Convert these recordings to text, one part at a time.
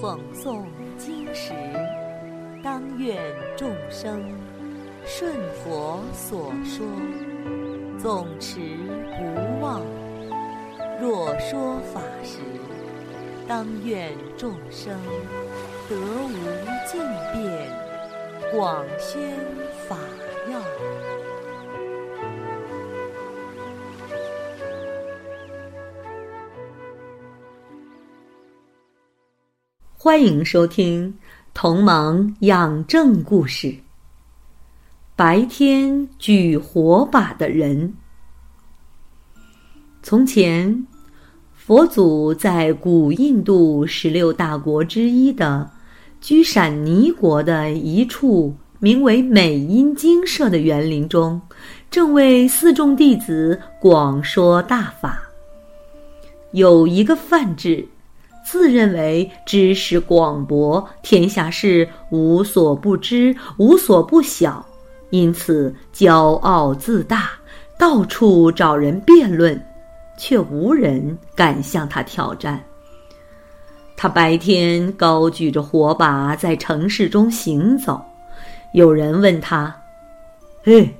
讽诵经时，当愿众生顺佛所说，总持不忘。若说法时，当愿众生得无尽变，广宣欢迎收听《同盟养正故事》。白天举火把的人。从前，佛祖在古印度十六大国之一的居闪尼国的一处名为美音精舍的园林中，正为四众弟子广说大法。有一个范志。自认为知识广博，天下事无所不知，无所不晓，因此骄傲自大，到处找人辩论，却无人敢向他挑战。他白天高举着火把在城市中行走，有人问他：“嘿，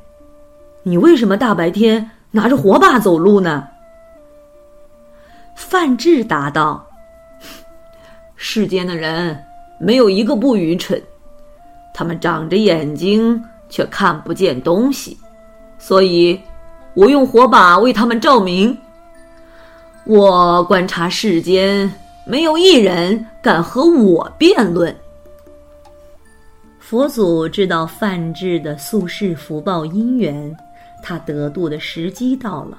你为什么大白天拿着火把走路呢？”范志答道。世间的人没有一个不愚蠢，他们长着眼睛却看不见东西，所以我用火把为他们照明。我观察世间，没有一人敢和我辩论。佛祖知道范志的宿世福报因缘，他得度的时机到了。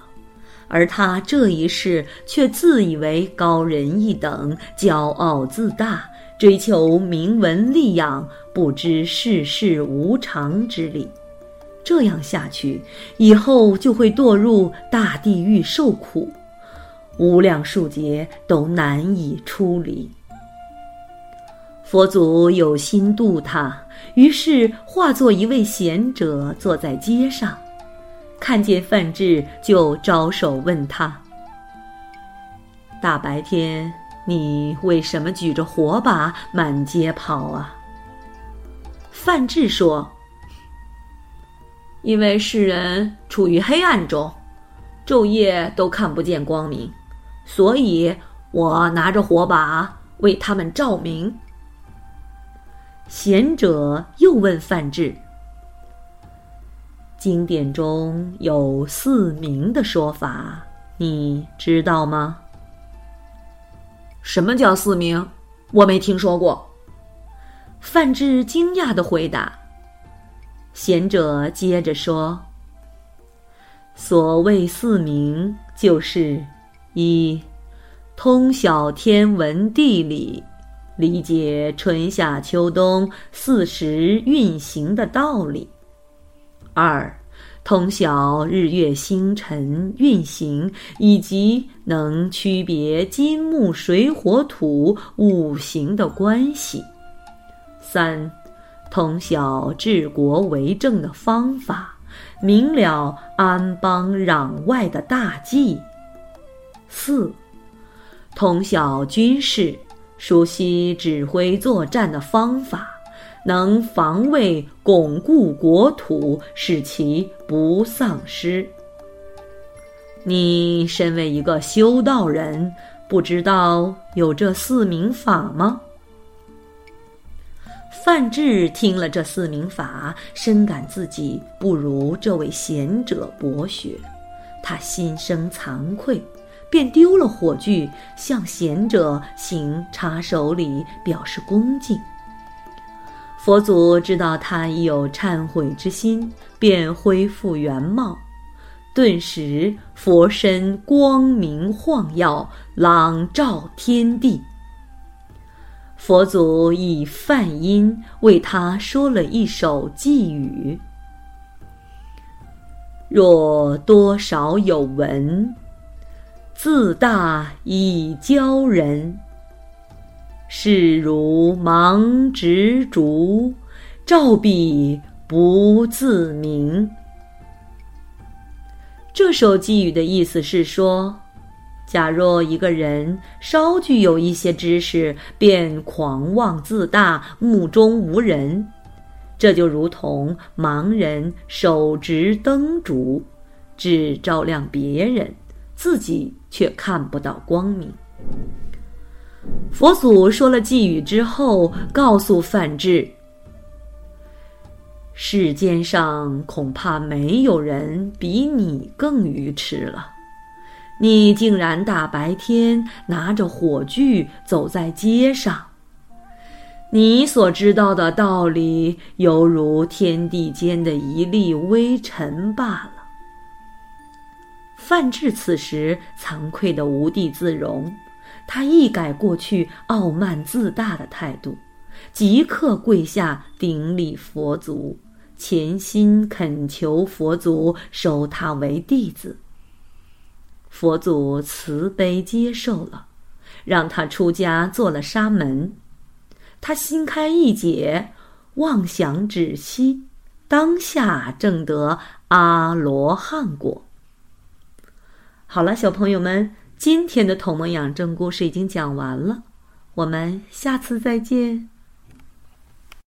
而他这一世却自以为高人一等，骄傲自大，追求名闻利养，不知世事无常之理。这样下去，以后就会堕入大地狱受苦，无量数劫都难以出离。佛祖有心度他，于是化作一位贤者，坐在街上。看见范志，就招手问他：“大白天，你为什么举着火把满街跑啊？”范志说：“因为世人处于黑暗中，昼夜都看不见光明，所以我拿着火把为他们照明。”贤者又问范志。经典中有四明的说法，你知道吗？什么叫四明？我没听说过。范志惊讶的回答。贤者接着说：“所谓四明，就是一通晓天文地理，理解春夏秋冬四时运行的道理。”二，通晓日月星辰运行，以及能区别金木水火土五行的关系。三，通晓治国为政的方法，明了安邦攘外的大计。四，通晓军事，熟悉指挥作战的方法。能防卫、巩固国土，使其不丧失。你身为一个修道人，不知道有这四明法吗？范志听了这四明法，深感自己不如这位贤者博学，他心生惭愧，便丢了火炬，向贤者行插手礼，表示恭敬。佛祖知道他已有忏悔之心，便恢复原貌，顿时佛身光明晃耀，朗照天地。佛祖以梵音为他说了一首偈语：“若多少有闻，自大以教人。”视如芒植竹，照彼不自明。这首寄语的意思是说，假若一个人稍具有一些知识，便狂妄自大、目中无人，这就如同盲人手执灯烛，只照亮别人，自己却看不到光明。佛祖说了寄语之后，告诉范志：“世间上恐怕没有人比你更愚痴了。”你竟然大白天拿着火炬走在街上，你所知道的道理犹如天地间的一粒微尘罢了。范志此时惭愧的无地自容，他一改过去傲慢自大的态度，即刻跪下顶礼佛祖，潜心恳求佛祖收他为弟子。佛祖慈悲接受了，让他出家做了沙门。他心开意解，妄想止息，当下正得阿罗汉果。好了，小朋友们，今天的《同盟养正故事已经讲完了，我们下次再见。